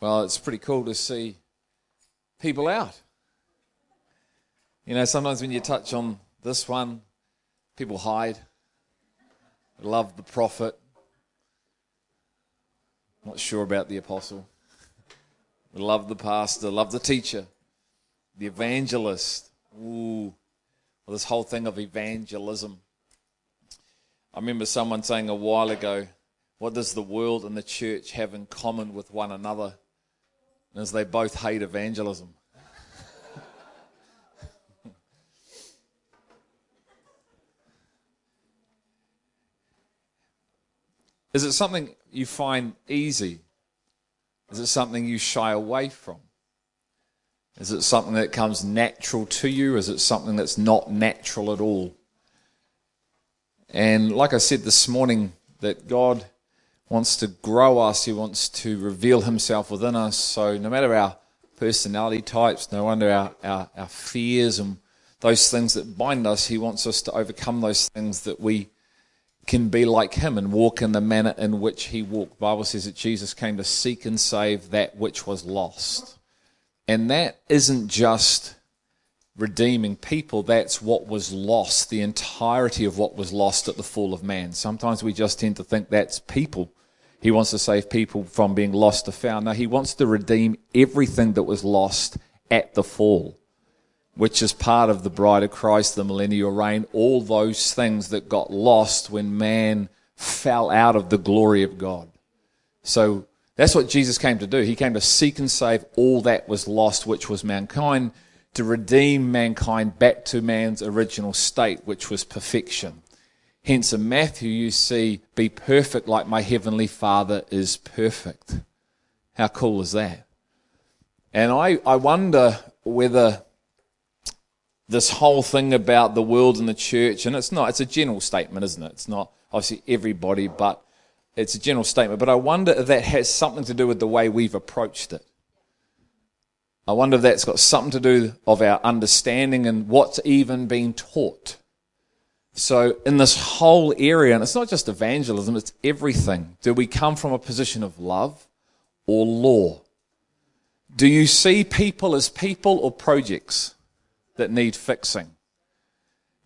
Well, it's pretty cool to see people out. You know, sometimes when you touch on this one, people hide. Love the prophet. Not sure about the apostle. Love the pastor. Love the teacher. The evangelist. Ooh. Well, this whole thing of evangelism. I remember someone saying a while ago, what does the world and the church have in common with one another? As they both hate evangelism. Is it something you find easy? Is it something you shy away from? Is it something that comes natural to you? Is it something that's not natural at all? And like I said this morning, that God wants to grow us, He wants to reveal Himself within us. So no matter our personality types, no wonder our, our, our fears and those things that bind us, He wants us to overcome those things that we can be like him and walk in the manner in which he walked. The Bible says that Jesus came to seek and save that which was lost. And that isn't just redeeming people, that's what was lost, the entirety of what was lost at the fall of man. Sometimes we just tend to think that's people. He wants to save people from being lost or found. No, he wants to redeem everything that was lost at the fall which is part of the bride of Christ, the millennial reign, all those things that got lost when man fell out of the glory of God. So that's what Jesus came to do. He came to seek and save all that was lost, which was mankind, to redeem mankind back to man's original state, which was perfection. Hence, in Matthew, you see, be perfect like my heavenly Father is perfect. How cool is that? And I, I wonder whether this whole thing about the world and the church, and it's not, it's a general statement, isn't it? It's not obviously everybody, but it's a general statement. But I wonder if that has something to do with the way we've approached it. I wonder if that's got something to do of our understanding and what's even been taught. So in this whole area, and it's not just evangelism, it's everything. Do we come from a position of love or law? Do you see people as people or projects? that need fixing.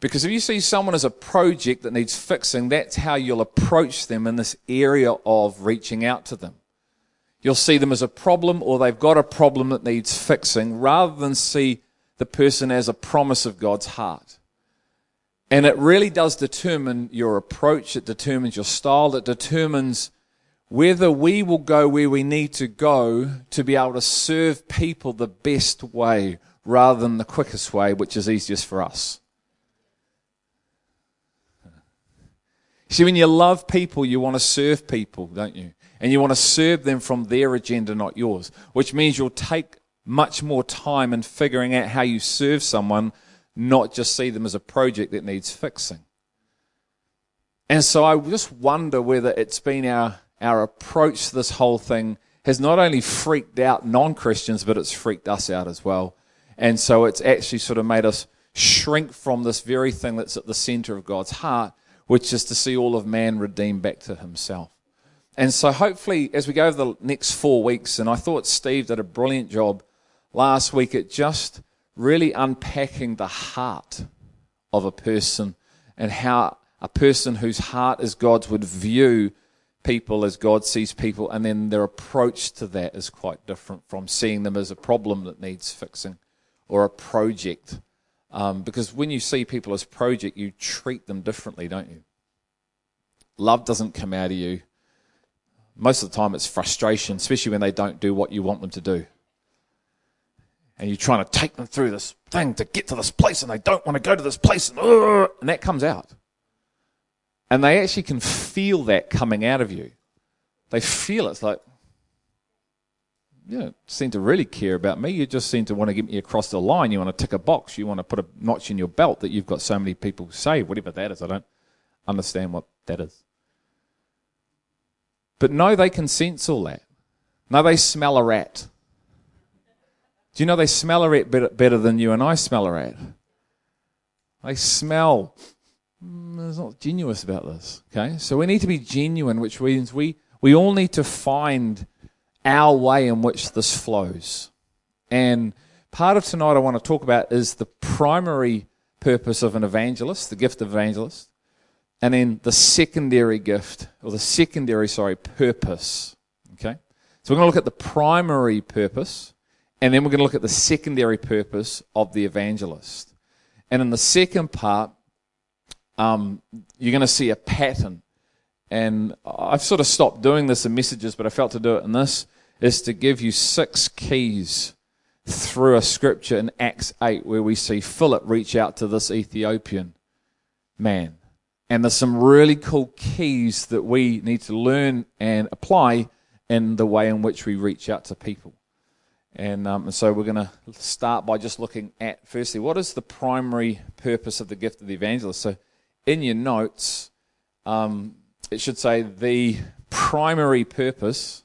Because if you see someone as a project that needs fixing, that's how you'll approach them in this area of reaching out to them. You'll see them as a problem or they've got a problem that needs fixing rather than see the person as a promise of God's heart. And it really does determine your approach, it determines your style, it determines whether we will go where we need to go to be able to serve people the best way rather than the quickest way, which is easiest for us. See, when you love people, you want to serve people, don't you? And you want to serve them from their agenda, not yours, which means you'll take much more time in figuring out how you serve someone, not just see them as a project that needs fixing. And so I just wonder whether it's been our, our approach to this whole thing has not only freaked out non Christians, but it's freaked us out as well. And so it's actually sort of made us shrink from this very thing that's at the center of God's heart, which is to see all of man redeemed back to himself. And so hopefully, as we go over the next four weeks, and I thought Steve did a brilliant job last week at just really unpacking the heart of a person and how a person whose heart is God's would view people as God sees people, and then their approach to that is quite different from seeing them as a problem that needs fixing or a project. Um, because when you see people as project, you treat them differently, don't you? Love doesn't come out of you. Most of the time, it's frustration, especially when they don't do what you want them to do. And you're trying to take them through this thing to get to this place, and they don't want to go to this place, and, and that comes out. And they actually can feel that coming out of you. They feel it. It's like, you don't seem to really care about me. You just seem to want to get me across the line. You want to tick a box. You want to put a notch in your belt that you've got so many people say, whatever that is. I don't understand what that is. But no, they can sense all that. No, they smell a rat. Do you know they smell a rat better, than you and I smell a rat? They smell. Mm, there's not genuine about this. Okay? So we need to be genuine, which means we, we all need to find our way in which this flows. And part of tonight I want to talk about is the primary purpose of an evangelist, the gift of evangelist, and then the secondary gift, or the secondary, sorry, purpose. Okay? So we're going to look at the primary purpose, and then we're going to look at the secondary purpose of the evangelist. And in the second part, um, you're going to see a pattern. And I've sort of stopped doing this in messages, but I felt to do it in this, is to give you six keys through a scripture in Acts 8 where we see Philip reach out to this Ethiopian man. And there's some really cool keys that we need to learn and apply in the way in which we reach out to people. And, um, so we're going to start by just looking at, firstly, what is the primary purpose of the gift of the evangelist? So in your notes, um, it should say the primary purpose.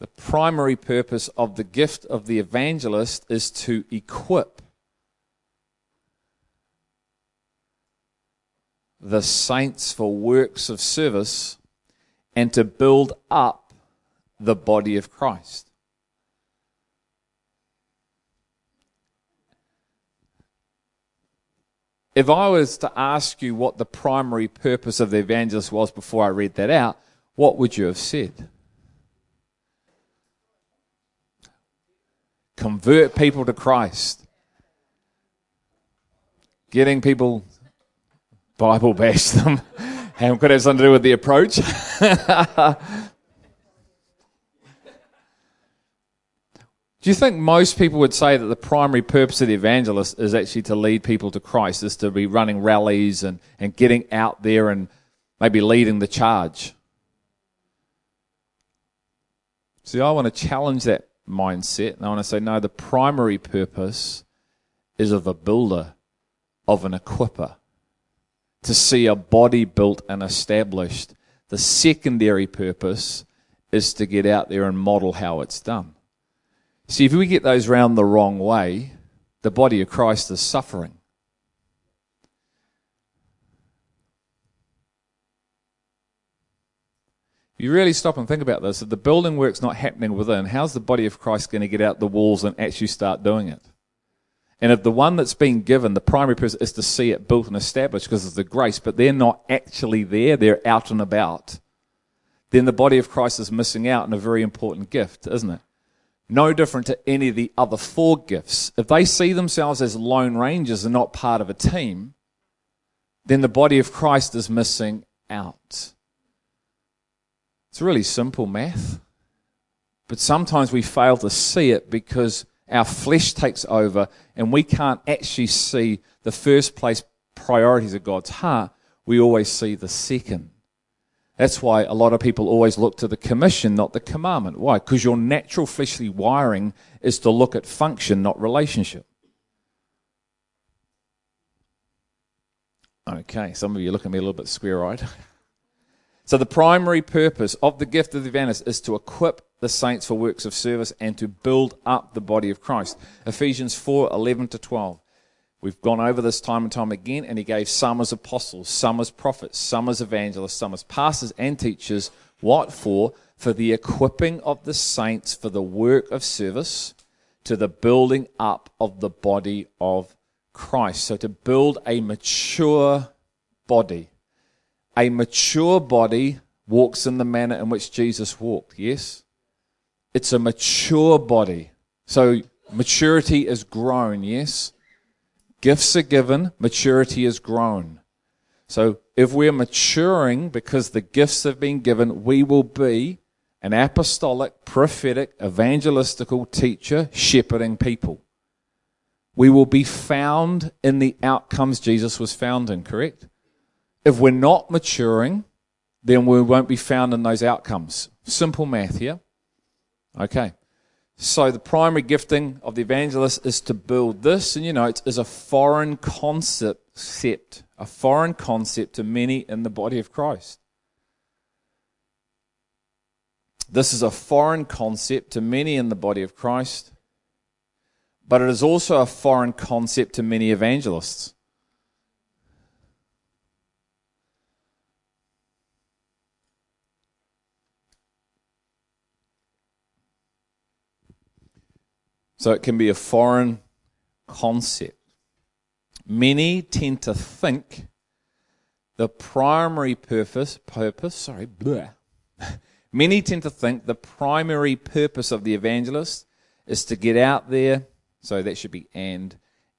The primary purpose of the gift of the evangelist is to equip the saints for works of service and to build up the body of Christ. If I was to ask you what the primary purpose of the evangelist was before I read that out, what would you have said? Convert people to Christ. Getting people Bible bash them. And could have something to do with the approach. Do you think most people would say that the primary purpose of the evangelist is actually to lead people to Christ, is to be running rallies and, and getting out there and maybe leading the charge? See, I want to challenge that mindset and I want to say, no, the primary purpose is of a builder, of an equiper to see a body built and established. The secondary purpose is to get out there and model how it's done. See, if we get those round the wrong way, the body of Christ is suffering. If you really stop and think about this, if the building work's not happening within, how's the body of Christ going to get out the walls and actually start doing it? And if the one that's been given, the primary purpose is to see it built and established because of the grace, but they're not actually there, they're out and about, then the body of Christ is missing out on a very important gift, isn't it? No different to any of the other four gifts. If they see themselves as lone rangers and not part of a team, then the body of Christ is missing out. It's really simple math. But sometimes we fail to see it because our flesh takes over and we can't actually see the first place priorities of God's heart. We always see the second. That's why a lot of people always look to the commission, not the commandment. Why? Because your natural fleshly wiring is to look at function, not relationship. Okay, some of you look at me a little bit square eyed. So, the primary purpose of the gift of the evangelist is to equip the saints for works of service and to build up the body of Christ. Ephesians 4 11 to 12. We've gone over this time and time again, and he gave some as apostles, some as prophets, some as evangelists, some as pastors and teachers. What for? For the equipping of the saints for the work of service, to the building up of the body of Christ. So to build a mature body. A mature body walks in the manner in which Jesus walked, yes? It's a mature body. So maturity is grown, yes? Gifts are given, maturity is grown. So if we're maturing because the gifts have been given, we will be an apostolic, prophetic, evangelistical teacher shepherding people. We will be found in the outcomes Jesus was found in, correct? If we're not maturing, then we won't be found in those outcomes. Simple math here. Okay. So the primary gifting of the evangelist is to build this, and you know, it is a foreign concept, a foreign concept to many in the body of Christ. This is a foreign concept to many in the body of Christ, but it is also a foreign concept to many evangelists. So it can be a foreign concept. Many tend to think the primary purpose, purpose, sorry, bleh. Many tend to think the primary purpose of the evangelist is to get out there, so that should be and,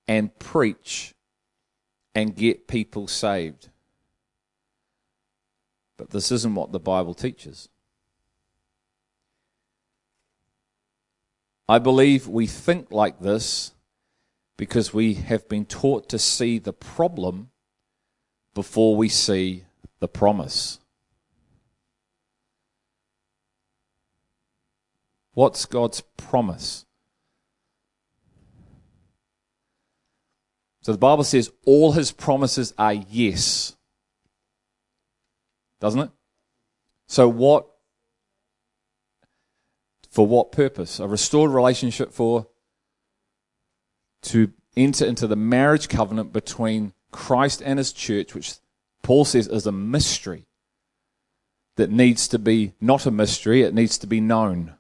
and preach and get people saved. But this isn't what the Bible teaches. I believe we think like this because we have been taught to see the problem before we see the promise. What's God's promise? So the Bible says all his promises are yes. Doesn't it? So what for what purpose? A restored relationship for to enter into the marriage covenant between Christ and his church, which Paul says is a mystery that needs to be not a mystery, it needs to be known.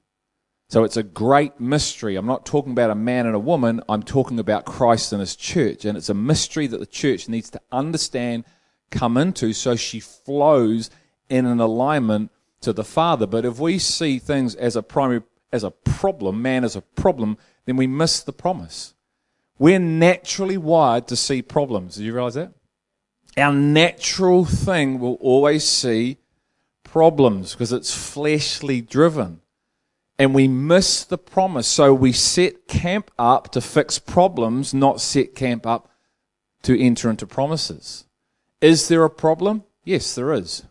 So it's a great mystery. I'm not talking about a man and a woman, I'm talking about Christ and his church. And it's a mystery that the church needs to understand, come into, so she flows in an alignment to the Father. But if we see things as a primary, as a problem, man as a problem, then we miss the promise. We're naturally wired to see problems. Did you realize that? Our natural thing will always see problems because it's fleshly driven. And we miss the promise. So we set camp up to fix problems, not set camp up to enter into promises. Is there a problem? Yes, there is.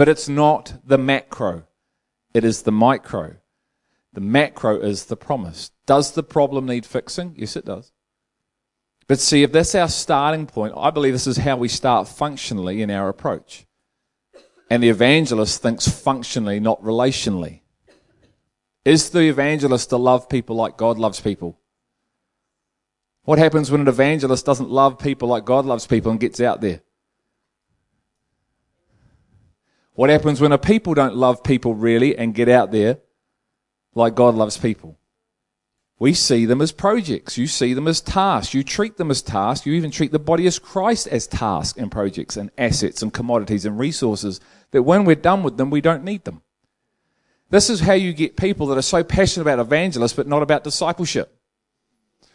But it's not the macro, it is the micro. The macro is the promise. Does the problem need fixing? Yes, it does. But see, if that's our starting point, I believe this is how we start functionally in our approach. And the evangelist thinks functionally, not relationally. Is the evangelist to love people like God loves people? What happens when an evangelist doesn't love people like God loves people and gets out there? What happens when a people don't love people really and get out there like God loves people? We see them as projects. You see them as tasks. You treat them as tasks. You even treat the body as Christ as tasks and projects and assets and commodities and resources that when we're done with them, we don't need them. This is how you get people that are so passionate about evangelists but not about discipleship.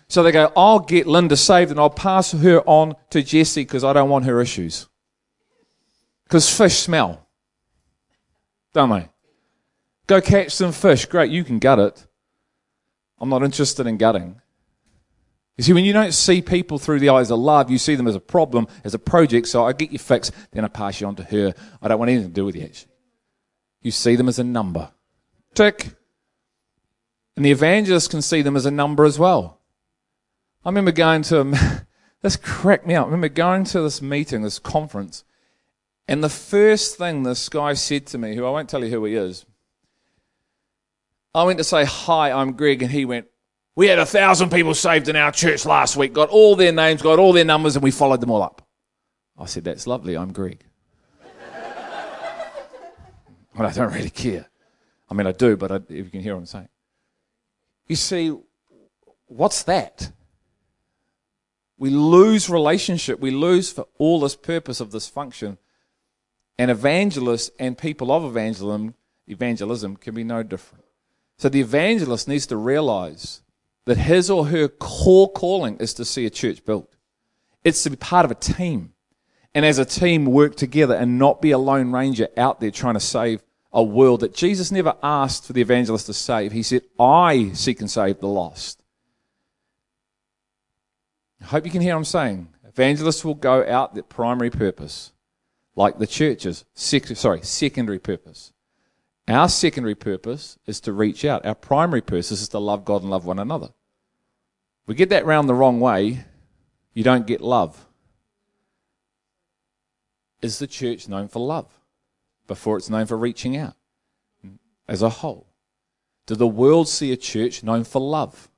So they go, I'll get Linda saved and I'll pass her on to Jesse because I don't want her issues. Because fish smell don't they? Go catch some fish. Great, you can gut it. I'm not interested in gutting. You see, when you don't see people through the eyes of love, you see them as a problem, as a project. So I get you fixed, then I pass you on to her. I don't want anything to do with you. You see them as a number. Tick. And the evangelist can see them as a number as well. I remember going to, this cracked me up. I remember going to this meeting, this conference, and the first thing this guy said to me, who I won't tell you who he is, I went to say, Hi, I'm Greg, and he went, We had a thousand people saved in our church last week, got all their names, got all their numbers, and we followed them all up. I said, That's lovely, I'm Greg. well, I don't really care. I mean, I do, but I, if you can hear what I'm saying. You see, what's that? We lose relationship. We lose for all this purpose of this function and evangelists and people of evangelism, evangelism can be no different. So the evangelist needs to realize that his or her core calling is to see a church built. It's to be part of a team. And as a team, work together and not be a lone ranger out there trying to save a world that Jesus never asked for the evangelist to save. He said, I seek and save the lost. I hope you can hear what I'm saying. Evangelists will go out their primary purpose like the church's sec- sorry, secondary purpose. Our secondary purpose is to reach out. Our primary purpose is to love God and love one another. We get that round the wrong way, you don't get love. Is the church known for love before it's known for reaching out as a whole? Do the world see a church known for love?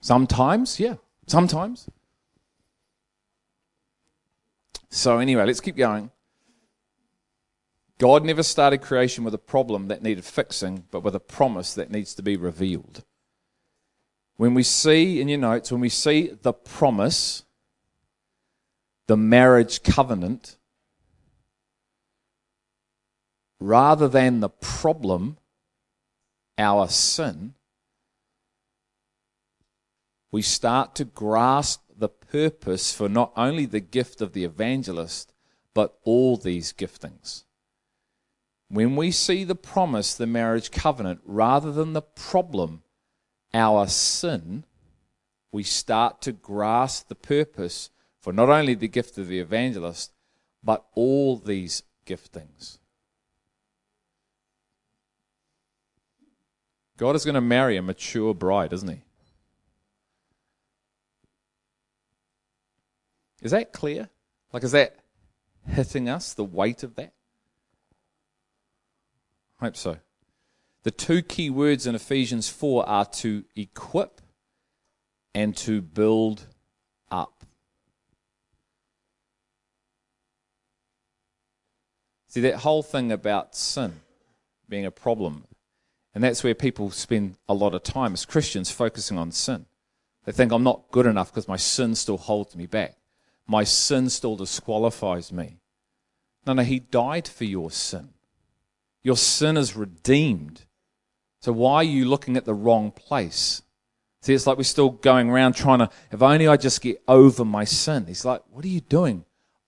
Sometimes, yeah, sometimes. So, anyway, let's keep going. God never started creation with a problem that needed fixing, but with a promise that needs to be revealed. When we see in your notes, when we see the promise, the marriage covenant, rather than the problem, our sin, we start to grasp purpose for not only the gift of the evangelist, but all these giftings. When we see the promise, the marriage covenant, rather than the problem, our sin, we start to grasp the purpose for not only the gift of the evangelist, but all these giftings. God is going to marry a mature bride, isn't he? Is that clear? Like, is that hitting us, the weight of that? I hope so. The two key words in Ephesians 4 are to equip and to build up. See, that whole thing about sin being a problem, and that's where people spend a lot of time as Christians focusing on sin. They think I'm not good enough because my sin still holds me back my sin still disqualifies me. No, no, he died for your sin. Your sin is redeemed. So why are you looking at the wrong place? See, it's like we're still going around trying to, if only I just get over my sin. He's like, what are you doing?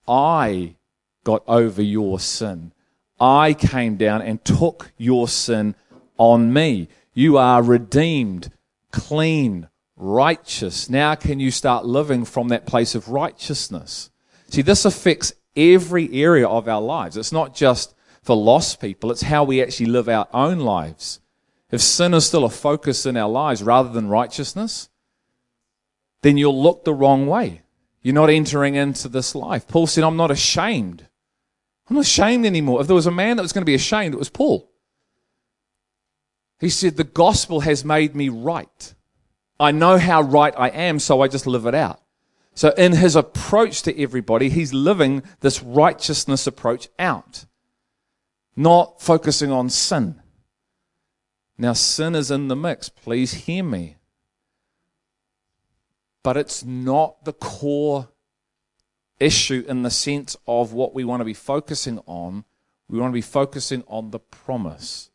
I got over your sin. I came down and took your sin on me. You are redeemed, clean, righteous. Now, can you start living from that place of righteousness? See, this affects every area of our lives. It's not just for lost people, it's how we actually live our own lives. If sin is still a focus in our lives rather than righteousness, then you'll look the wrong way. You're not entering into this life. Paul said, I'm not ashamed. I'm not ashamed anymore. If there was a man that was going to be ashamed, it was Paul. He said, The gospel has made me right. I know how right I am, so I just live it out. So in his approach to everybody, he's living this righteousness approach out, not focusing on sin. Now, sin is in the mix. Please hear me. But it's not the core issue in the sense of what we want to be focusing on. We want to be focusing on the promise.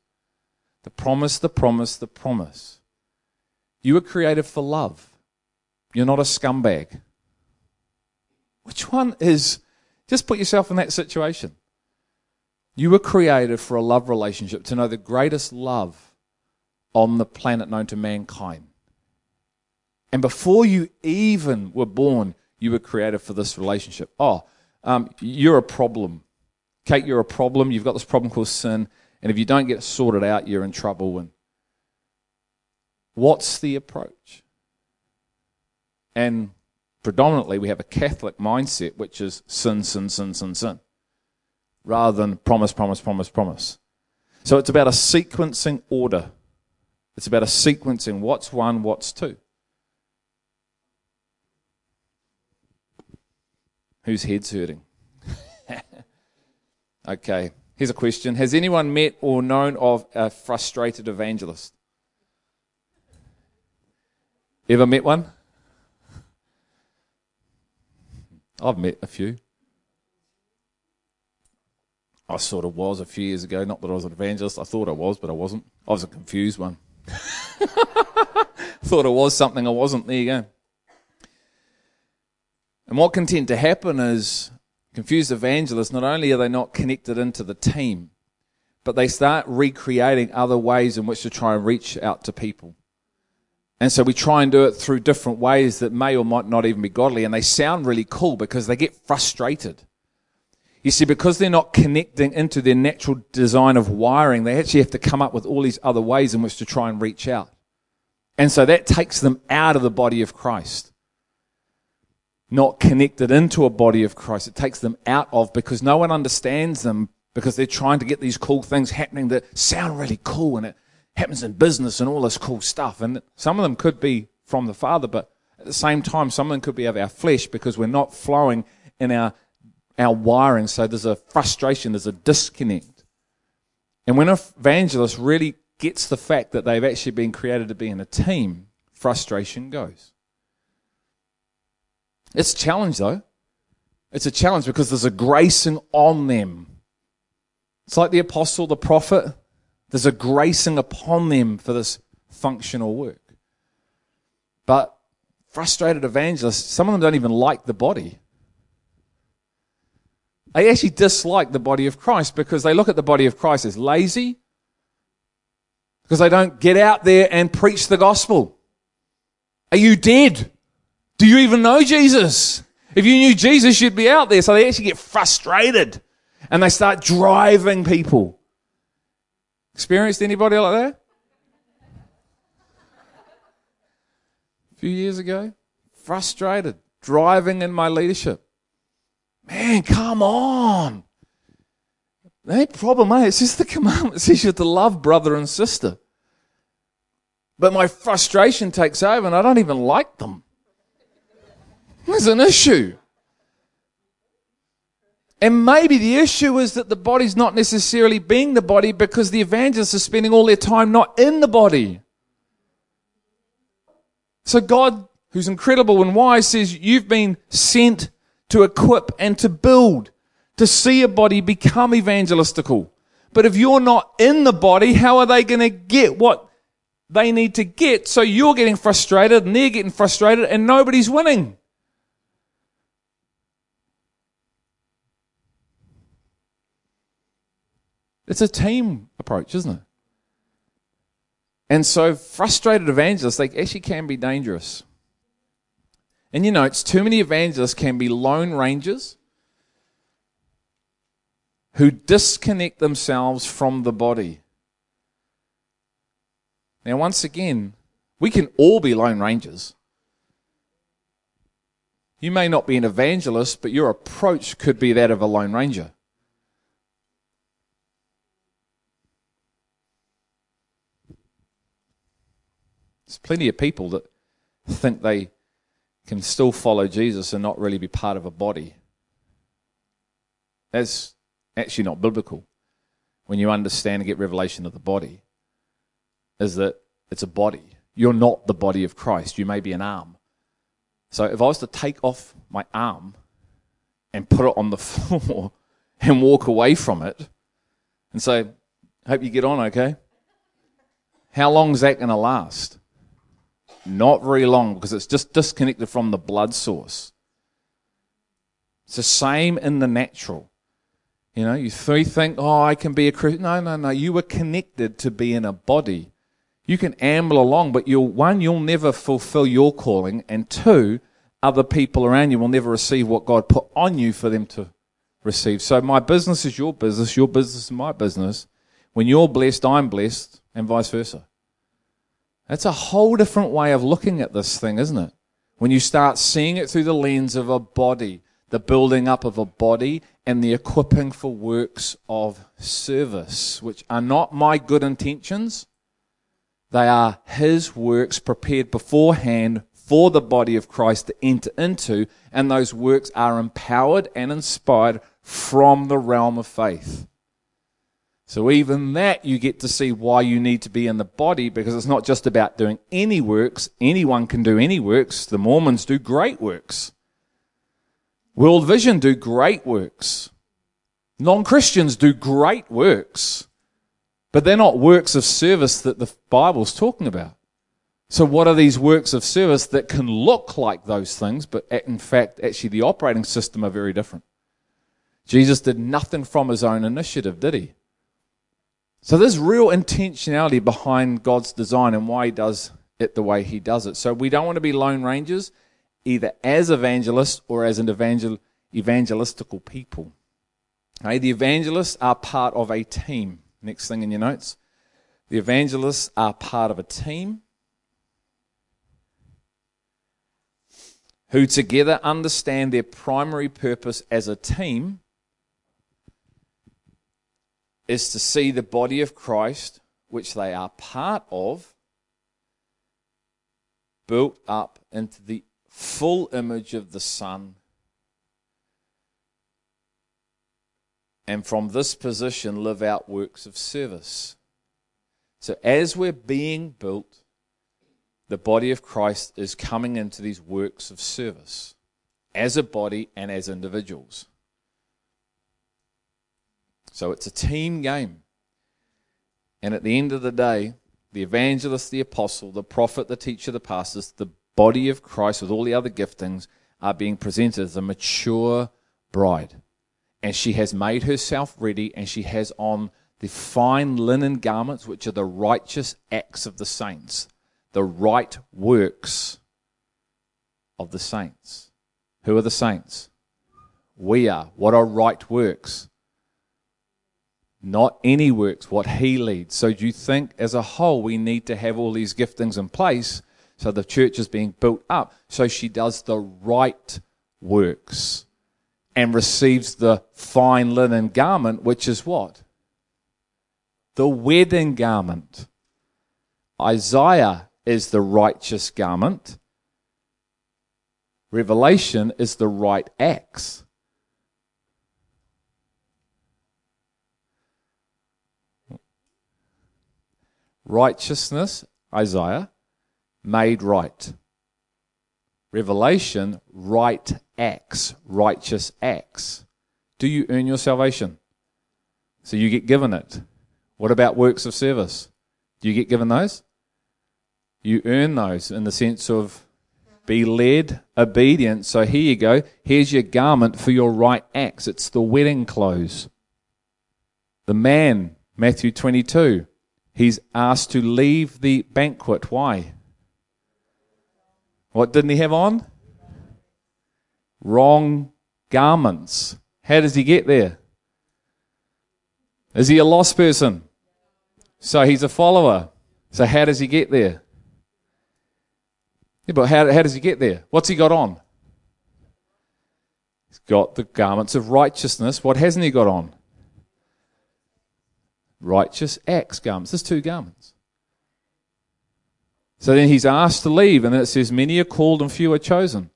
The promise, the promise, the promise. You were created for love. You're not a scumbag. Which one is, just put yourself in that situation. You were created for a love relationship, to know the greatest love on the planet known to mankind. And before you even were born, you were created for this relationship. Oh, um, you're a problem. Kate, you're a problem. You've got this problem called sin. And if you don't get it sorted out, you're in trouble. And What's the approach? And predominantly, we have a Catholic mindset, which is sin, sin, sin, sin, sin, rather than promise, promise, promise, promise. So it's about a sequencing order. It's about a sequencing what's one, what's two. Whose head's hurting? okay, here's a question Has anyone met or known of a frustrated evangelist? Ever met one? I've met a few. I sort of was a few years ago. Not that I was an evangelist. I thought I was, but I wasn't. I was a confused one. thought I was something I wasn't. There you go. And what can tend to happen is confused evangelists, not only are they not connected into the team, but they start recreating other ways in which to try and reach out to people. And so we try and do it through different ways that may or might not even be godly. And they sound really cool because they get frustrated. You see, because they're not connecting into their natural design of wiring, they actually have to come up with all these other ways in which to try and reach out. And so that takes them out of the body of Christ. Not connected into a body of Christ. It takes them out of because no one understands them because they're trying to get these cool things happening that sound really cool and it happens in business and all this cool stuff. And some of them could be from the Father, but at the same time, some of them could be of our flesh because we're not flowing in our, our wiring. So there's a frustration, there's a disconnect. And when an evangelist really gets the fact that they've actually been created to be in a team, frustration goes. It's a challenge, though. It's a challenge because there's a gracing on them. It's like the apostle, the prophet. There's a gracing upon them for this functional work. But frustrated evangelists, some of them don't even like the body. They actually dislike the body of Christ because they look at the body of Christ as lazy, because they don't get out there and preach the gospel. Are you dead? Do you even know Jesus? If you knew Jesus, you'd be out there. So they actually get frustrated and they start driving people. Experienced anybody like that? A few years ago? Frustrated, driving in my leadership. Man, come on. The problem, mate, it's just the commandment. Says you're to love brother and sister. But my frustration takes over and I don't even like them. There's an issue. And maybe the issue is that the body's not necessarily being the body because the evangelists are spending all their time not in the body. So God, who's incredible and wise, says you've been sent to equip and to build, to see a body become evangelistical. But if you're not in the body, how are they going to get what they need to get? So you're getting frustrated and they're getting frustrated and nobody's winning. It's a team approach, isn't it? And so frustrated evangelists, they actually can be dangerous. And you know, it's too many evangelists can be lone rangers who disconnect themselves from the body. Now, once again, we can all be lone rangers. You may not be an evangelist, but your approach could be that of a lone ranger. There's plenty of people that think they can still follow Jesus and not really be part of a body. That's actually not biblical. When you understand and get revelation of the body, is that it's a body. You're not the body of Christ. You may be an arm. So if I was to take off my arm and put it on the floor and walk away from it and say, Hope you get on okay, how long is that going to last? Not very long because it's just disconnected from the blood source. It's the same in the natural. You know, you think, oh, I can be a Christian. No, no, no. You were connected to be in a body. You can amble along, but you'll, one, you'll never fulfill your calling, and two, other people around you will never receive what God put on you for them to receive. So my business is your business, your business is my business. When you're blessed, I'm blessed, and vice versa. That's a whole different way of looking at this thing, isn't it? When you start seeing it through the lens of a body, the building up of a body, and the equipping for works of service, which are not my good intentions. They are His works prepared beforehand for the body of Christ to enter into, and those works are empowered and inspired from the realm of faith. So even that you get to see why you need to be in the body because it's not just about doing any works. Anyone can do any works. The Mormons do great works. World Vision do great works. Non-Christians do great works. But they're not works of service that the Bible's talking about. So what are these works of service that can look like those things, but in fact, actually the operating system are very different? Jesus did nothing from his own initiative, did he? So there's real intentionality behind God's design and why He does it the way He does it. So we don't want to be lone rangers, either as evangelists or as an evangel- evangelistical people. Okay, the evangelists are part of a team. Next thing in your notes. The evangelists are part of a team who together understand their primary purpose as a team is to see the body of Christ, which they are part of, built up into the full image of the Son. and from this position live out works of service. So as we're being built, the body of Christ is coming into these works of service as a body and as individuals. So it's a team game. And at the end of the day, the evangelist, the apostle, the prophet, the teacher, the pastors, the body of Christ with all the other giftings are being presented as a mature bride. And she has made herself ready and she has on the fine linen garments, which are the righteous acts of the saints, the right works of the saints. Who are the saints? We are. What are right works? Not any works, what He leads. So, do you think as a whole we need to have all these giftings in place so the church is being built up so she does the right works and receives the fine linen garment, which is what? The wedding garment. Isaiah is the righteous garment. Revelation is the right acts. Righteousness, Isaiah, made right. Revelation, right acts, righteous acts. Do you earn your salvation? So you get given it. What about works of service? Do you get given those? You earn those in the sense of be led, obedient. So here you go. Here's your garment for your right acts. It's the wedding clothes. The man, Matthew 22, he's asked to leave the banquet. Why? What didn't he have on? Wrong garments. How does he get there? Is he a lost person? So he's a follower. So how does he get there? Yeah, but how, how does he get there? What's he got on? He's got the garments of righteousness. What hasn't he got on? Righteous acts garments. There's two garments. So then he's asked to leave, and then it says, Many are called and few are chosen.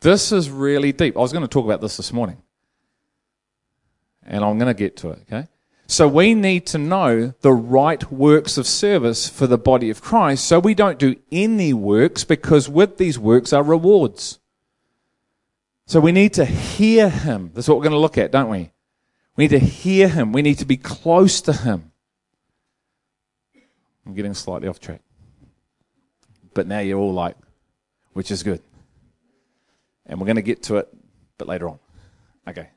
This is really deep. I was going to talk about this this morning, and I'm going to get to it, okay? So we need to know the right works of service for the body of Christ so we don't do any works because with these works are rewards. So we need to hear him. That's what we're going to look at, don't we? We need to hear him. We need to be close to him. I'm getting slightly off track. But now you're all like, which is good. And we're going to get to it, but later on. Okay.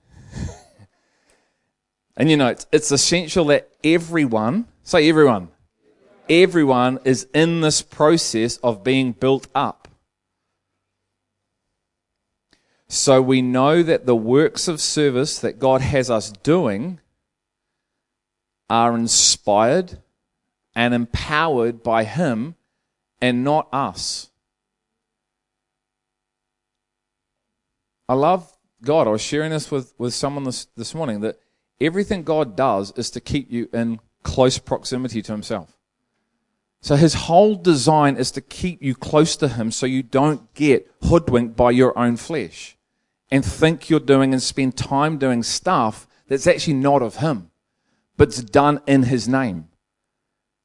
and you know, it's, it's essential that everyone, say everyone, everyone is in this process of being built up. So we know that the works of service that God has us doing are inspired and empowered by Him and not us. I love God. I was sharing this with, with someone this, this morning that everything God does is to keep you in close proximity to Himself. So His whole design is to keep you close to Him so you don't get hoodwinked by your own flesh and think you're doing and spend time doing stuff that's actually not of Him, but it's done in His name.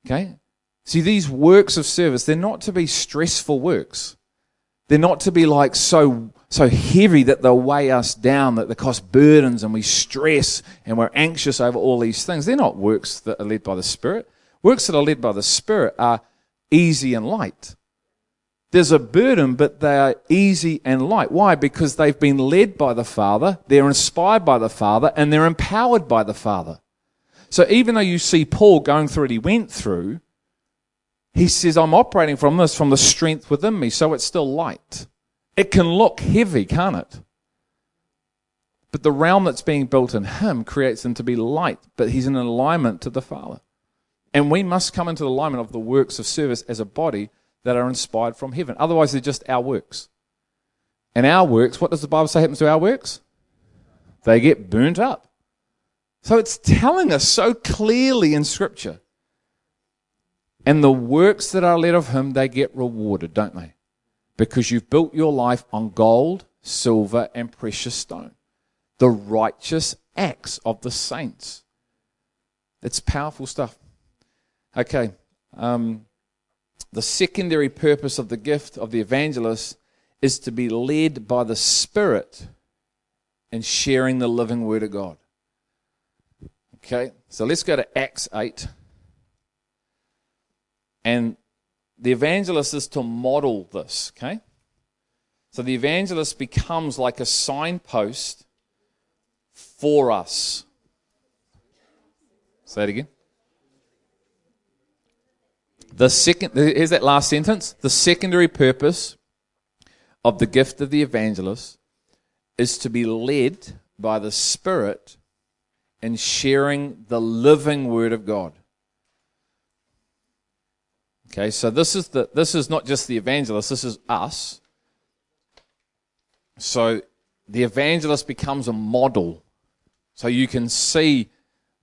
Okay? See, these works of service, they're not to be stressful works. They're not to be like so, so heavy that they'll weigh us down, that they cost burdens and we stress and we're anxious over all these things. They're not works that are led by the Spirit. Works that are led by the Spirit are easy and light. There's a burden, but they are easy and light. Why? Because they've been led by the Father, they're inspired by the Father, and they're empowered by the Father. So even though you see Paul going through what he went through, he says, I'm operating from this, from the strength within me, so it's still light. It can look heavy, can't it? But the realm that's being built in him creates him to be light, but he's in alignment to the Father. And we must come into the alignment of the works of service as a body that are inspired from heaven. Otherwise, they're just our works. And our works, what does the Bible say happens to our works? They get burnt up. So it's telling us so clearly in Scripture. And the works that are led of Him, they get rewarded, don't they? Because you've built your life on gold, silver, and precious stone. the righteous acts of the saints. It's powerful stuff. Okay. Um, the secondary purpose of the gift of the evangelist is to be led by the Spirit in sharing the living Word of God. Okay, so let's go to Acts 8. And the evangelist is to model this, okay? So the evangelist becomes like a signpost for us. Say it again. The second, here's that last sentence. The secondary purpose of the gift of the evangelist is to be led by the Spirit in sharing the living Word of God. Okay, so this is the this is not just the evangelist, this is us. So the evangelist becomes a model. So you can see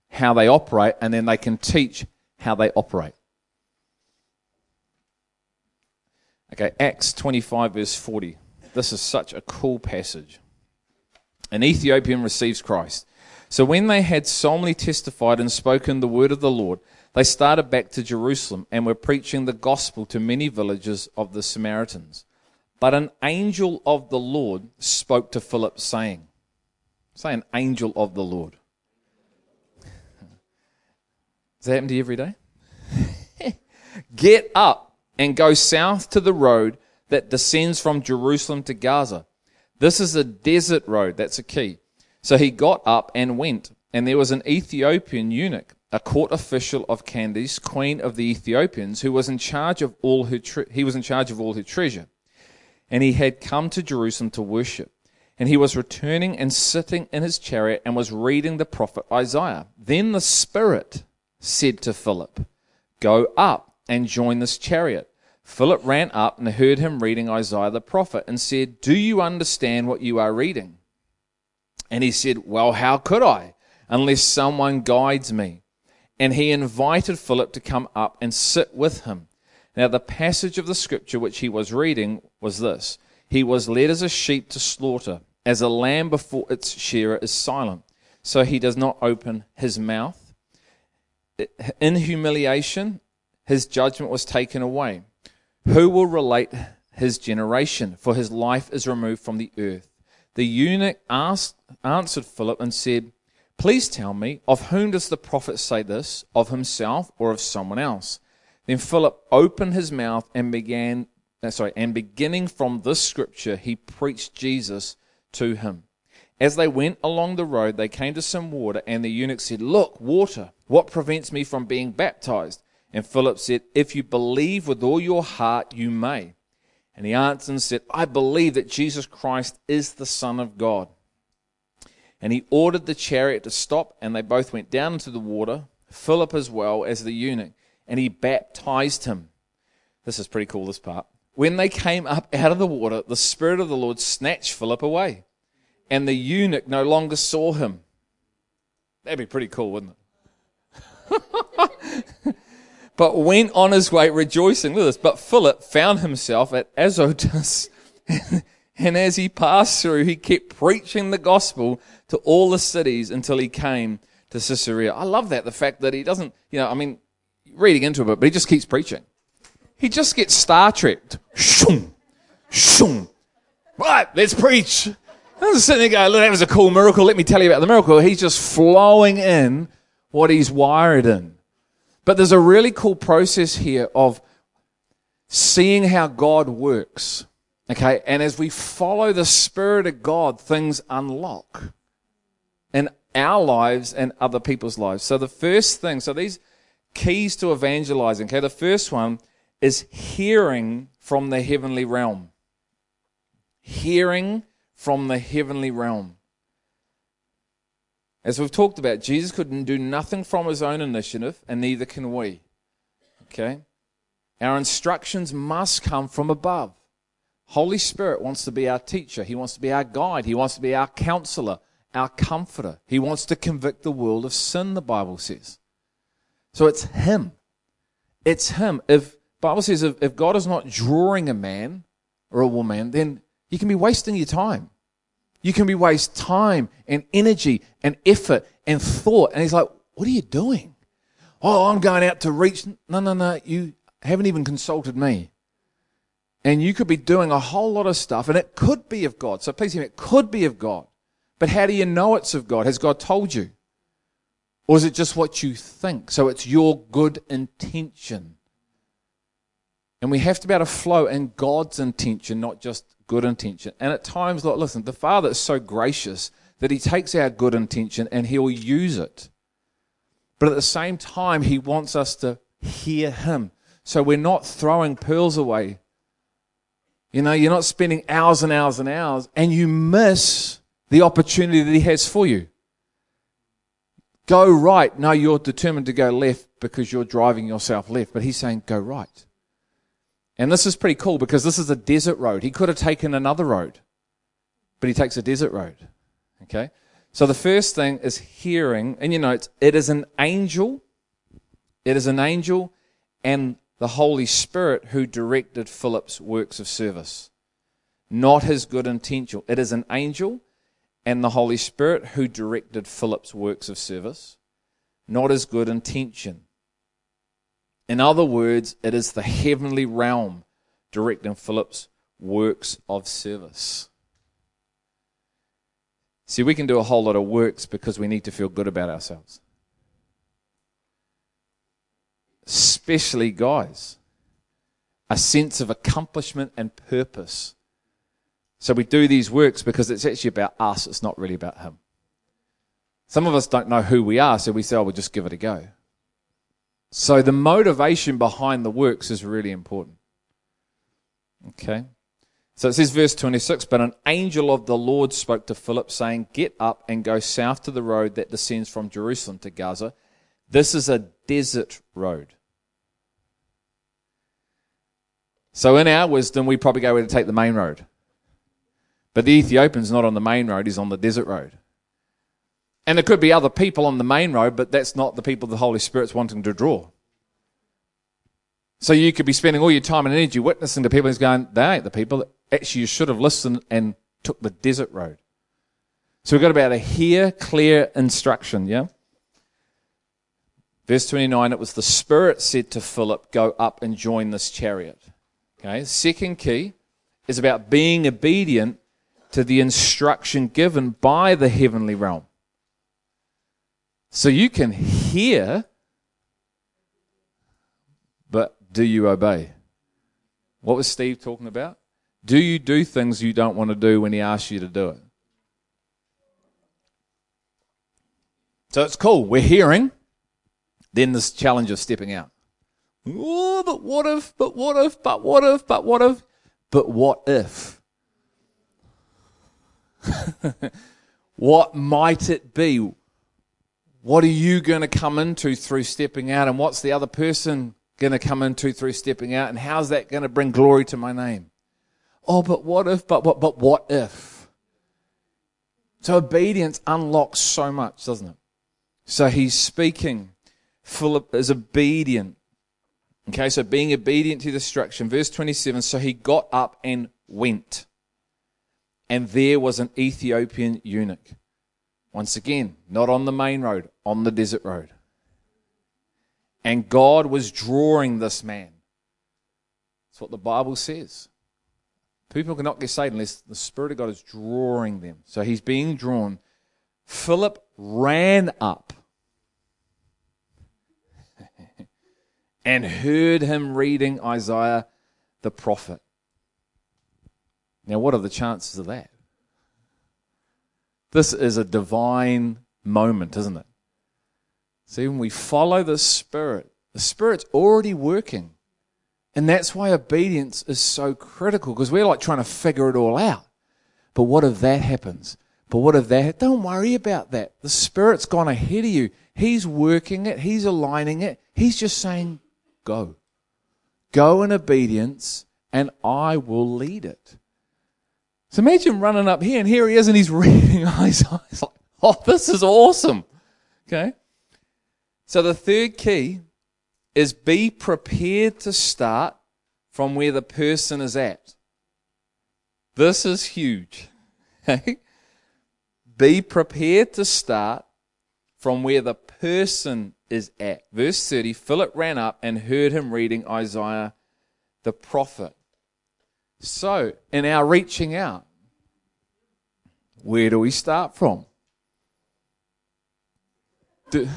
how they operate and then they can teach how they operate. Okay, Acts 25, verse 40. This is such a cool passage. An Ethiopian receives Christ. So when they had solemnly testified and spoken the word of the Lord, they started back to Jerusalem and were preaching the gospel to many villages of the Samaritans. But an angel of the Lord spoke to Philip, saying, Say an angel of the Lord. Does that happen to you every day? Get up and go south to the road that descends from Jerusalem to Gaza. This is a desert road. That's a key. So he got up and went, and there was an Ethiopian eunuch, a court official of Candace, queen of the Ethiopians, who was in charge of all her tre- he was in charge of all her treasure. And he had come to Jerusalem to worship. And he was returning and sitting in his chariot and was reading the prophet Isaiah. Then the Spirit said to Philip, Go up and join this chariot. Philip ran up and heard him reading Isaiah the prophet and said, Do you understand what you are reading? And he said, Well, how could I, unless someone guides me? And he invited Philip to come up and sit with him. Now, the passage of the scripture which he was reading was this He was led as a sheep to slaughter, as a lamb before its shearer is silent. So he does not open his mouth. In humiliation, his judgment was taken away. Who will relate his generation? For his life is removed from the earth. The eunuch asked, answered Philip and said, Please tell me, of whom does the prophet say this? Of himself or of someone else? Then Philip opened his mouth and began, uh, sorry, and beginning from this scripture, he preached Jesus to him. As they went along the road, they came to some water, and the eunuch said, Look, water, what prevents me from being baptized? And Philip said, If you believe with all your heart, you may. And he answered and said, I believe that Jesus Christ is the Son of God. And he ordered the chariot to stop, and they both went down into the water, Philip as well as the eunuch, and he baptized him. This is pretty cool, this part. When they came up out of the water, the Spirit of the Lord snatched Philip away, and the eunuch no longer saw him. That'd be pretty cool, wouldn't it? but went on his way rejoicing. Look at this. But Philip found himself at Azotus. and as he passed through, he kept preaching the gospel to all the cities until he came to Caesarea. I love that. The fact that he doesn't, you know, I mean, reading into it, but he just keeps preaching. He just gets Star Trekked. Shoom, shoom. Right, let's preach. I was sitting there going, look, that was a cool miracle. Let me tell you about the miracle. He's just flowing in what he's wired in. But there's a really cool process here of seeing how God works. Okay, and as we follow the Spirit of God, things unlock in our lives and other people's lives. So the first thing, so these keys to evangelizing, okay, the first one is hearing from the heavenly realm. Hearing from the heavenly realm. As we've talked about, Jesus couldn't do nothing from his own initiative, and neither can we. Okay? Our instructions must come from above. Holy Spirit wants to be our teacher. He wants to be our guide. He wants to be our counselor, our comforter. He wants to convict the world of sin, the Bible says. So it's Him. It's Him. If Bible says if, if God is not drawing a man or a woman, then you can be wasting your time. You can be waste time and energy and effort and thought. And he's like, what are you doing? Oh, I'm going out to reach. No, no, no. You haven't even consulted me. And you could be doing a whole lot of stuff, and it could be of God. So please hear me, it could be of God. But how do you know it's of God? Has God told you? Or is it just what you think? So it's your good intention. And we have to be able to flow in God's intention, not just good intention. And at times, look, listen, the Father is so gracious that He takes our good intention and He'll use it. But at the same time, He wants us to hear Him. So we're not throwing pearls away. You know, you're not spending hours and hours and hours, and you miss the opportunity that He has for you. Go right. No, you're determined to go left because you're driving yourself left. But He's saying, go right. And this is pretty cool because this is a desert road. He could have taken another road, but he takes a desert road. Okay? So the first thing is hearing, and you know, it is an angel, it is an angel and the Holy Spirit who directed Philip's works of service, not his good intention. It is an angel and the Holy Spirit who directed Philip's works of service, not his good intention. In other words, it is the heavenly realm directing Philip's works of service. See, we can do a whole lot of works because we need to feel good about ourselves. Especially guys. A sense of accomplishment and purpose. So we do these works because it's actually about us, it's not really about Him. Some of us don't know who we are, so we say, oh, we'll just give it a go. So the motivation behind the works is really important. Okay. So it says, verse 26, but an angel of the Lord spoke to Philip, saying, Get up and go south to the road that descends from Jerusalem to Gaza. This is a desert road. So in our wisdom, we probably go where to take the main road. But the Ethiopian's not on the main road, he's on the desert road. And there could be other people on the main road, but that's not the people the Holy Spirit's wanting to draw. So you could be spending all your time and energy witnessing to people who's going, they ain't the people. Actually, you should have listened and took the desert road. So we've got to be able to hear clear instruction, yeah? Verse 29, it was the Spirit said to Philip, Go up and join this chariot. Okay, second key is about being obedient to the instruction given by the heavenly realm. So you can hear, but do you obey? What was Steve talking about? Do you do things you don't want to do when he asks you to do it? So it's cool. We're hearing. Then this challenge of stepping out. Oh, but what if, but what if, but what if, but what if, but what if? what might it be? What are you going to come into through stepping out? And what's the other person going to come into through stepping out? And how's that going to bring glory to my name? Oh, but what if, but what, but what if? So obedience unlocks so much, doesn't it? So he's speaking. Philip is obedient. Okay, so being obedient to the instruction. Verse 27 So he got up and went. And there was an Ethiopian eunuch once again, not on the main road, on the desert road. And God was drawing this man. That's what the Bible says. People cannot get saved unless the Spirit of God is drawing them. So he's being drawn. Philip ran up and heard him reading Isaiah the prophet. Now, what are the chances of that? This is a divine moment, isn't it? See, when we follow the Spirit, the Spirit's already working. And that's why obedience is so critical because we're like trying to figure it all out. But what if that happens? But what if that? Don't worry about that. The Spirit's gone ahead of you. He's working it, He's aligning it. He's just saying, go. Go in obedience, and I will lead it. So imagine running up here, and here he is, and he's reading Isaiah. Like, oh, this is awesome. Okay? So the third key is be prepared to start from where the person is at. This is huge. Okay? Be prepared to start from where the person is at. Verse 30 Philip ran up and heard him reading Isaiah the prophet. So, in our reaching out, where do we start from? Do,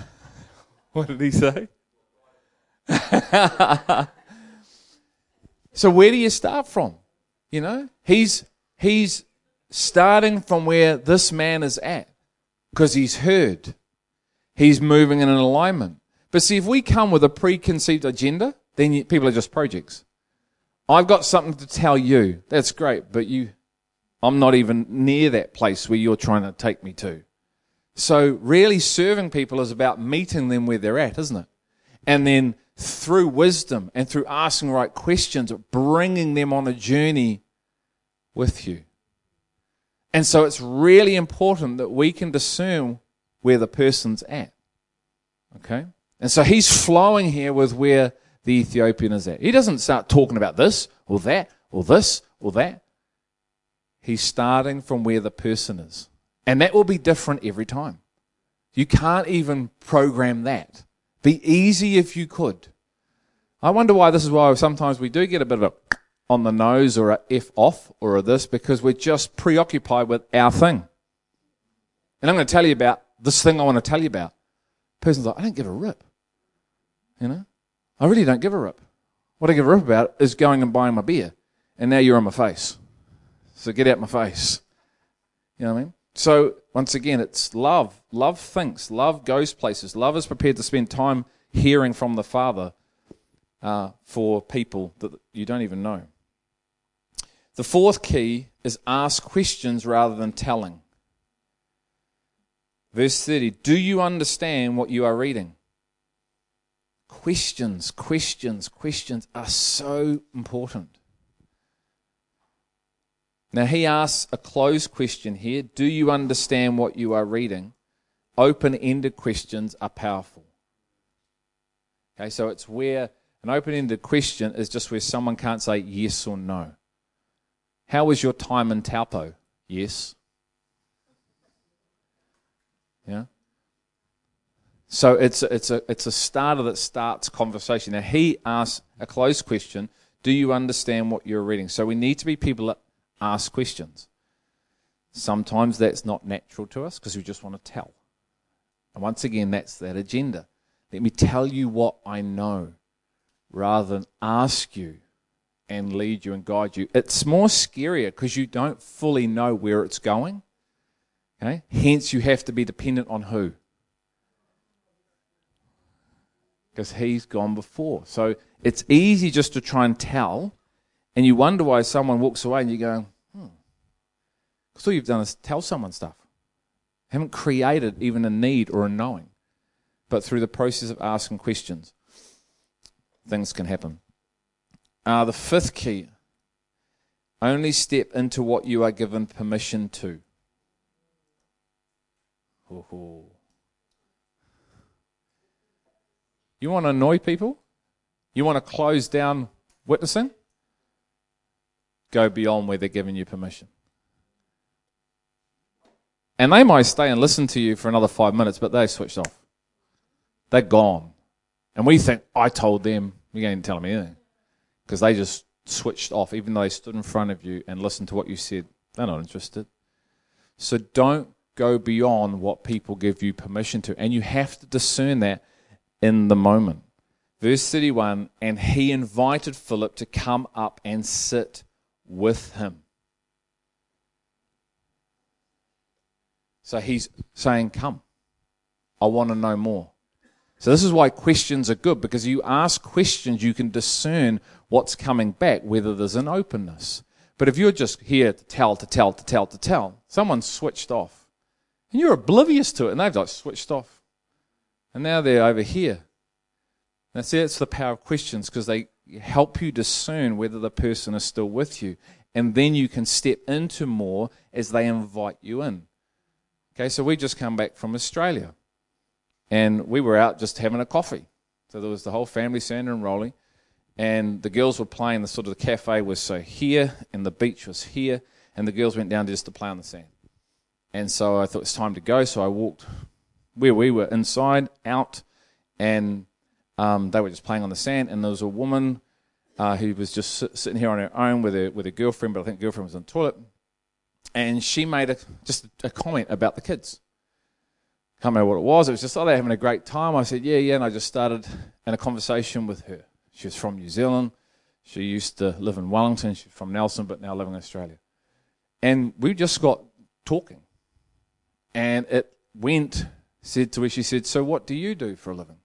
what did he say? so where do you start from? You know, he's he's starting from where this man is at because he's heard. He's moving in an alignment. But see, if we come with a preconceived agenda, then you, people are just projects. I've got something to tell you. That's great, but you, I'm not even near that place where you're trying to take me to. So really serving people is about meeting them where they're at, isn't it? And then through wisdom and through asking right questions, bringing them on a journey with you. And so it's really important that we can discern where the person's at. Okay? And so he's flowing here with where the Ethiopian is at. He doesn't start talking about this or that or this or that. He's starting from where the person is. And that will be different every time. You can't even program that. Be easy if you could. I wonder why this is why sometimes we do get a bit of a on the nose or a F off or a this because we're just preoccupied with our thing. And I'm going to tell you about this thing I want to tell you about. Person's like, I don't give a rip. You know? I really don't give a rip. What I give a rip about is going and buying my beer. And now you're on my face. So get out my face. You know what I mean? So once again, it's love. Love thinks. Love goes places. Love is prepared to spend time hearing from the Father uh, for people that you don't even know. The fourth key is ask questions rather than telling. Verse 30 Do you understand what you are reading? Questions, questions, questions are so important. Now, he asks a closed question here Do you understand what you are reading? Open ended questions are powerful. Okay, so it's where an open ended question is just where someone can't say yes or no. How was your time in Taupo? Yes. Yeah. So it's a, it's a it's a starter that starts conversation. Now he asks a closed question: Do you understand what you're reading? So we need to be people that ask questions. Sometimes that's not natural to us because we just want to tell. And once again, that's that agenda. Let me tell you what I know rather than ask you and lead you and guide you. It's more scarier because you don't fully know where it's going. Okay? Hence, you have to be dependent on who? Because he's gone before. So it's easy just to try and tell, and you wonder why someone walks away and you go, hmm. Because all you've done is tell someone stuff. haven't created even a need or a knowing. But through the process of asking questions, things can happen. Uh, the fifth key only step into what you are given permission to. Ooh. You want to annoy people? You want to close down witnessing? Go beyond where they're giving you permission. And they might stay and listen to you for another five minutes, but they switched off. They're gone. And we think, I told them. You ain't telling me anything. Because they just switched off, even though they stood in front of you and listened to what you said. They're not interested. So don't go beyond what people give you permission to. And you have to discern that in the moment. Verse 31 And he invited Philip to come up and sit with him. So he's saying, Come. I want to know more. So, this is why questions are good because you ask questions, you can discern what's coming back, whether there's an openness. But if you're just here to tell, to tell, to tell, to tell, someone's switched off. And you're oblivious to it, and they've like switched off. And now they're over here. That's it, it's the power of questions because they help you discern whether the person is still with you. And then you can step into more as they invite you in. Okay, so we just come back from Australia. And we were out just having a coffee. So there was the whole family, Sandra and Rolly. And the girls were playing, the sort of the cafe was so here, and the beach was here, and the girls went down just to play on the sand. And so I thought it's time to go. So I walked where we were inside, out, and um, they were just playing on the sand. And there was a woman uh, who was just sit, sitting here on her own with her with her girlfriend, but I think girlfriend was on the toilet. And she made a, just a comment about the kids. Can't remember what it was. It was just, oh, they're having a great time. I said, yeah, yeah. And I just started in a conversation with her. She was from New Zealand. She used to live in Wellington. She's from Nelson, but now living in Australia. And we just got talking. And it went, said to her, she said, So what do you do for a living?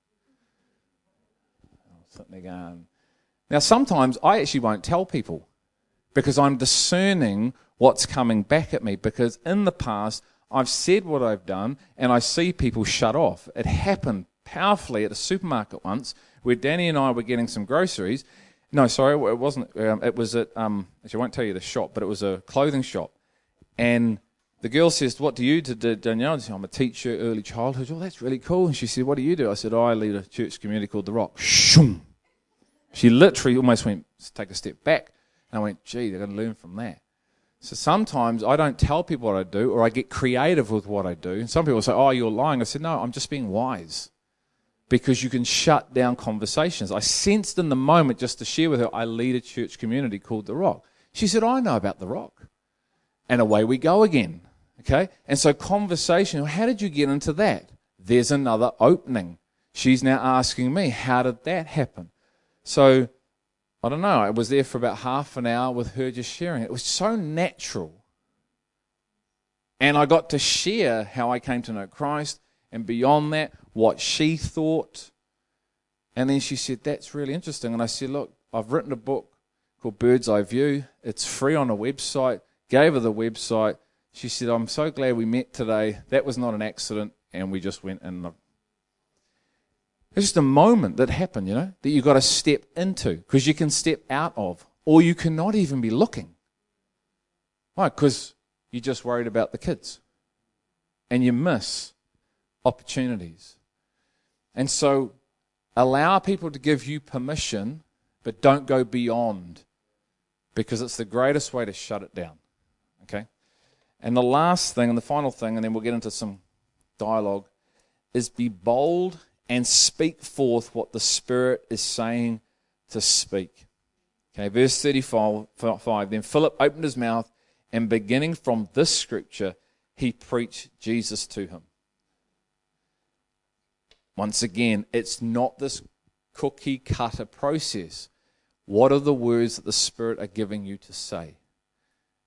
I was sitting going, Now, sometimes I actually won't tell people because I'm discerning what's coming back at me because in the past, I've said what I've done and I see people shut off. It happened powerfully at a supermarket once where Danny and I were getting some groceries no, sorry, it wasn't. Um, it was at, um, actually, I won't tell you the shop, but it was a clothing shop. And the girl says, What do you do, Danielle? I said, I'm a teacher, early childhood. Oh, that's really cool. And she said, What do you do? I said, I lead a church community called The Rock. Shoom. She literally almost went, Take a step back. And I went, Gee, they're going to learn from that. So sometimes I don't tell people what I do, or I get creative with what I do. And some people say, Oh, you're lying. I said, No, I'm just being wise because you can shut down conversations. I sensed in the moment, just to share with her, I lead a church community called The Rock. She said, I know about The Rock. And away we go again. Okay? And so, conversation, how did you get into that? There's another opening. She's now asking me, how did that happen? So, I don't know. I was there for about half an hour with her just sharing. It was so natural. And I got to share how I came to know Christ. And beyond that, what she thought. And then she said, That's really interesting. And I said, Look, I've written a book called Bird's Eye View. It's free on a website. Gave her the website. She said, I'm so glad we met today. That was not an accident. And we just went and it's just a moment that happened, you know, that you've got to step into because you can step out of, or you cannot even be looking. Why? Because you're just worried about the kids and you miss opportunities. And so allow people to give you permission, but don't go beyond because it's the greatest way to shut it down. And the last thing, and the final thing, and then we'll get into some dialogue, is be bold and speak forth what the Spirit is saying to speak. Okay, verse 35 Then Philip opened his mouth, and beginning from this scripture, he preached Jesus to him. Once again, it's not this cookie cutter process. What are the words that the Spirit are giving you to say?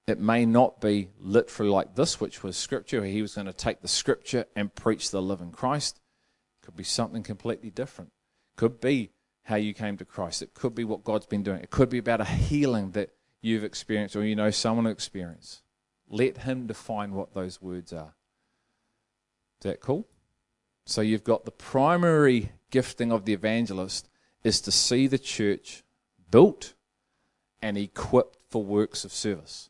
It may not be literally like this, which was Scripture, he was going to take the Scripture and preach the living Christ. It could be something completely different. It could be how you came to Christ. It could be what God's been doing. It could be about a healing that you've experienced or you know someone experienced. Let Him define what those words are. Is that cool? So you've got the primary gifting of the evangelist is to see the church built and equipped for works of service.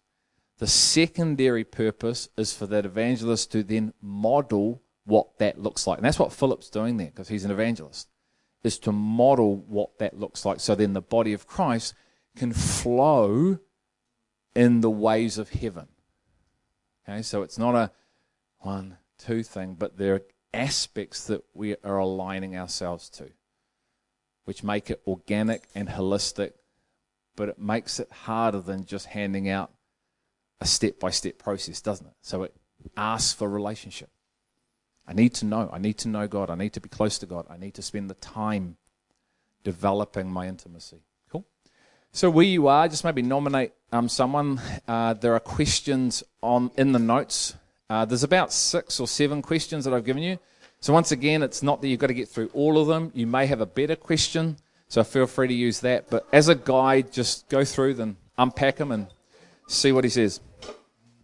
The secondary purpose is for that evangelist to then model what that looks like. And that's what Philip's doing there because he's an evangelist, is to model what that looks like. So then the body of Christ can flow in the ways of heaven. Okay, so it's not a one, two thing, but there are aspects that we are aligning ourselves to, which make it organic and holistic, but it makes it harder than just handing out a step by step process, doesn't it? So it asks for relationship. I need to know. I need to know God. I need to be close to God. I need to spend the time developing my intimacy. Cool. So where you are, just maybe nominate um, someone. Uh, there are questions on in the notes uh, there's about six or seven questions that I've given you. So, once again, it's not that you've got to get through all of them. You may have a better question, so feel free to use that. But as a guide, just go through them, unpack them, and see what he says.